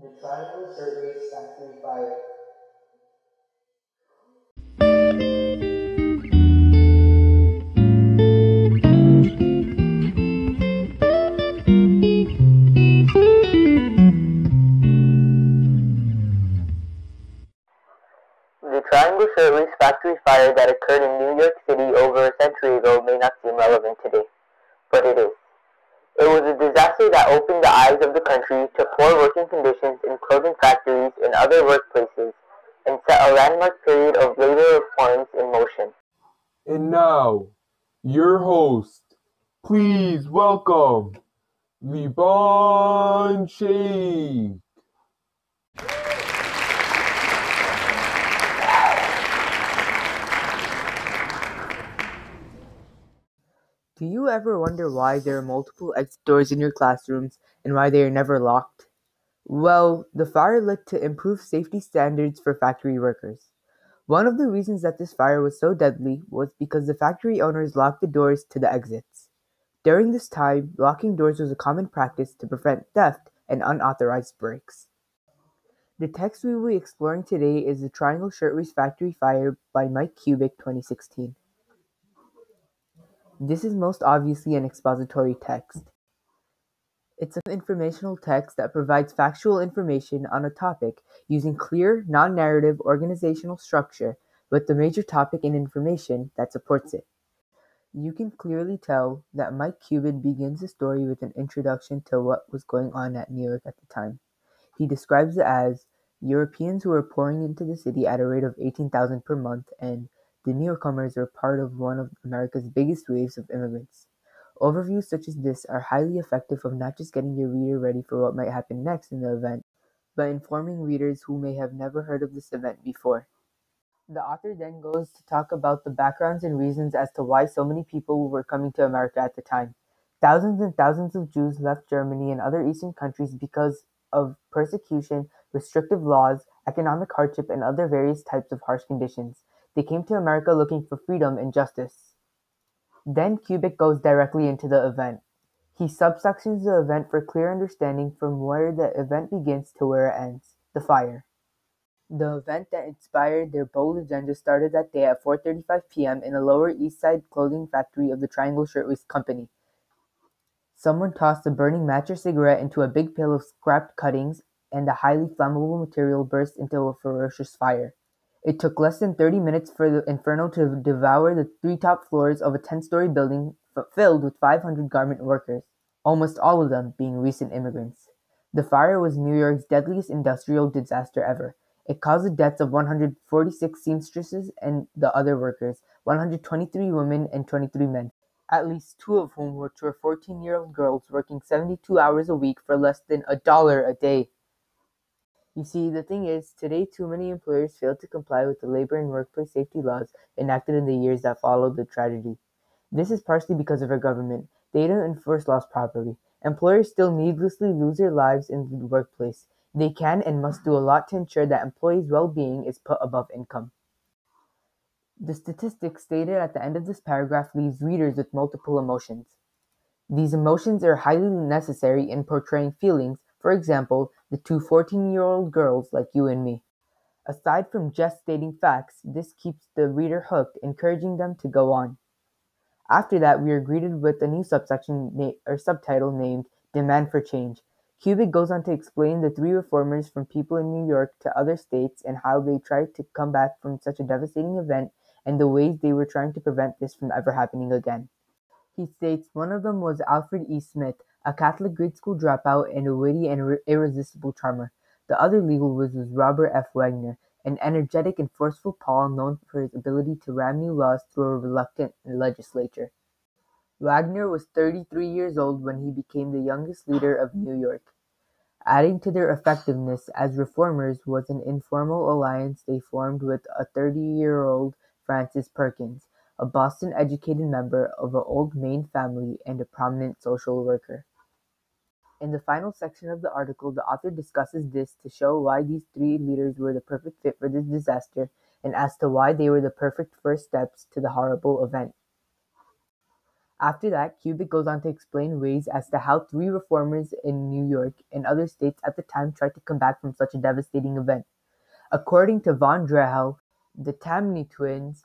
The Factory Fire. The Triangle Shirtwaist Factory fire that occurred in New York City over a century ago may not seem relevant today, but it is. It was a disaster that opened the eyes of the country to poor working conditions in clothing factories and other workplaces and set a landmark period of labor reforms in motion. And now, your host, please welcome Liban Sheikh. Do you ever wonder why there are multiple exit doors in your classrooms and why they are never locked? Well, the fire lit to improve safety standards for factory workers. One of the reasons that this fire was so deadly was because the factory owners locked the doors to the exits. During this time, locking doors was a common practice to prevent theft and unauthorized breaks. The text we will be exploring today is The Triangle Shirtwaist Factory Fire by Mike Kubic 2016. This is most obviously an expository text. It's an informational text that provides factual information on a topic using clear, non narrative organizational structure with the major topic and information that supports it. You can clearly tell that Mike Kubic begins the story with an introduction to what was going on at New York at the time. He describes it as Europeans who were pouring into the city at a rate of 18,000 per month and the newcomers were part of one of America's biggest waves of immigrants. Overviews such as this are highly effective of not just getting your reader ready for what might happen next in the event, but informing readers who may have never heard of this event before. The author then goes to talk about the backgrounds and reasons as to why so many people were coming to America at the time. Thousands and thousands of Jews left Germany and other Eastern countries because of persecution, restrictive laws, economic hardship, and other various types of harsh conditions. They came to America looking for freedom and justice. Then Kubic goes directly into the event. He subsections the event for clear understanding from where the event begins to where it ends the fire. The event that inspired their bold agenda started that day at 4:35 p.m. in the Lower East Side clothing factory of the Triangle Shirtwaist Company. Someone tossed a burning match or cigarette into a big pail of scrapped cuttings, and the highly flammable material burst into a ferocious fire. It took less than 30 minutes for the inferno to devour the three top floors of a 10 story building filled with 500 garment workers, almost all of them being recent immigrants. The fire was New York's deadliest industrial disaster ever. It caused the deaths of 146 seamstresses and the other workers, 123 women and 23 men, at least two of whom were 14 year old girls working 72 hours a week for less than a dollar a day. You see, the thing is, today too many employers fail to comply with the labor and workplace safety laws enacted in the years that followed the tragedy. This is partially because of our government. They don't enforce laws properly. Employers still needlessly lose their lives in the workplace. They can and must do a lot to ensure that employees' well being is put above income. The statistics stated at the end of this paragraph leaves readers with multiple emotions. These emotions are highly necessary in portraying feelings, for example, the two 14 year old girls like you and me. Aside from just stating facts, this keeps the reader hooked, encouraging them to go on. After that, we are greeted with a new subsection na- or subtitle named Demand for Change. Kubic goes on to explain the three reformers from people in New York to other states and how they tried to come back from such a devastating event and the ways they were trying to prevent this from ever happening again. He states one of them was Alfred E. Smith, a Catholic grade school dropout and a witty and irresistible charmer. The other legal whiz was Robert F. Wagner, an energetic and forceful pol known for his ability to ram new laws through a reluctant legislature. Wagner was 33 years old when he became the youngest leader of New York. Adding to their effectiveness as reformers was an informal alliance they formed with a 30 year old Frances Perkins, a Boston educated member of an old Maine family and a prominent social worker. In the final section of the article, the author discusses this to show why these three leaders were the perfect fit for this disaster and as to why they were the perfect first steps to the horrible event. After that, Kubic goes on to explain ways as to how three reformers in New York and other states at the time tried to come back from such a devastating event. According to von Drehle, the Tammany twins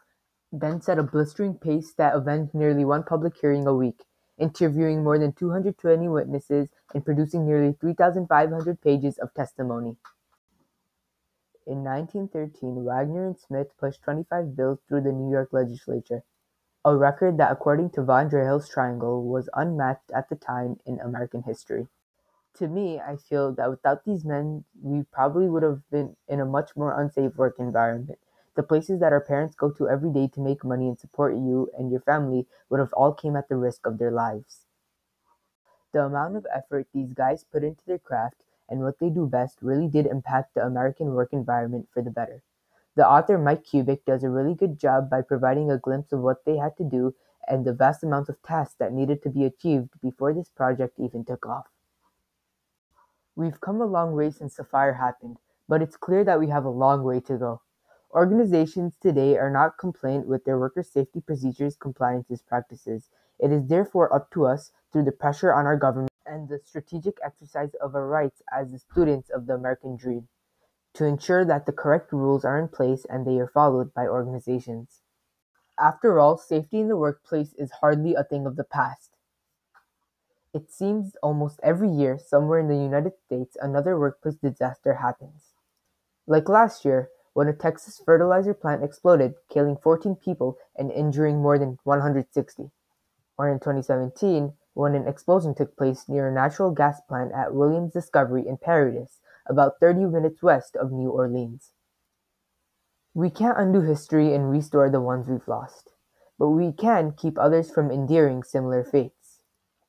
then set a blistering pace that avenged nearly one public hearing a week, interviewing more than 220 witnesses and producing nearly 3,500 pages of testimony. In 1913, Wagner and Smith pushed 25 bills through the New York legislature, a record that, according to von Drehle's triangle, was unmatched at the time in American history. To me, I feel that without these men, we probably would have been in a much more unsafe work environment. The places that our parents go to every day to make money and support you and your family would have all came at the risk of their lives. The amount of effort these guys put into their craft and what they do best really did impact the American work environment for the better. The author Mike Kubic does a really good job by providing a glimpse of what they had to do and the vast amount of tasks that needed to be achieved before this project even took off. We've come a long way since the fire happened, but it's clear that we have a long way to go. Organizations today are not compliant with their worker safety procedures compliances practices. It is therefore up to us, through the pressure on our government and the strategic exercise of our rights as the students of the American dream, to ensure that the correct rules are in place and they are followed by organizations. After all, safety in the workplace is hardly a thing of the past. It seems almost every year, somewhere in the United States, another workplace disaster happens. Like last year, when a Texas fertilizer plant exploded, killing 14 people and injuring more than 160. Or in 2017, when an explosion took place near a natural gas plant at Williams Discovery in Paradis, about 30 minutes west of New Orleans. We can't undo history and restore the ones we've lost, but we can keep others from enduring similar fates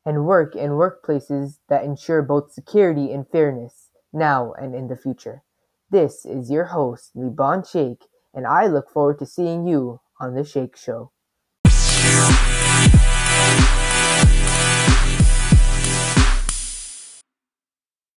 and work in workplaces that ensure both security and fairness, now and in the future. This is your host, Liban Sheikh, and I look forward to seeing you on The Sheikh Show.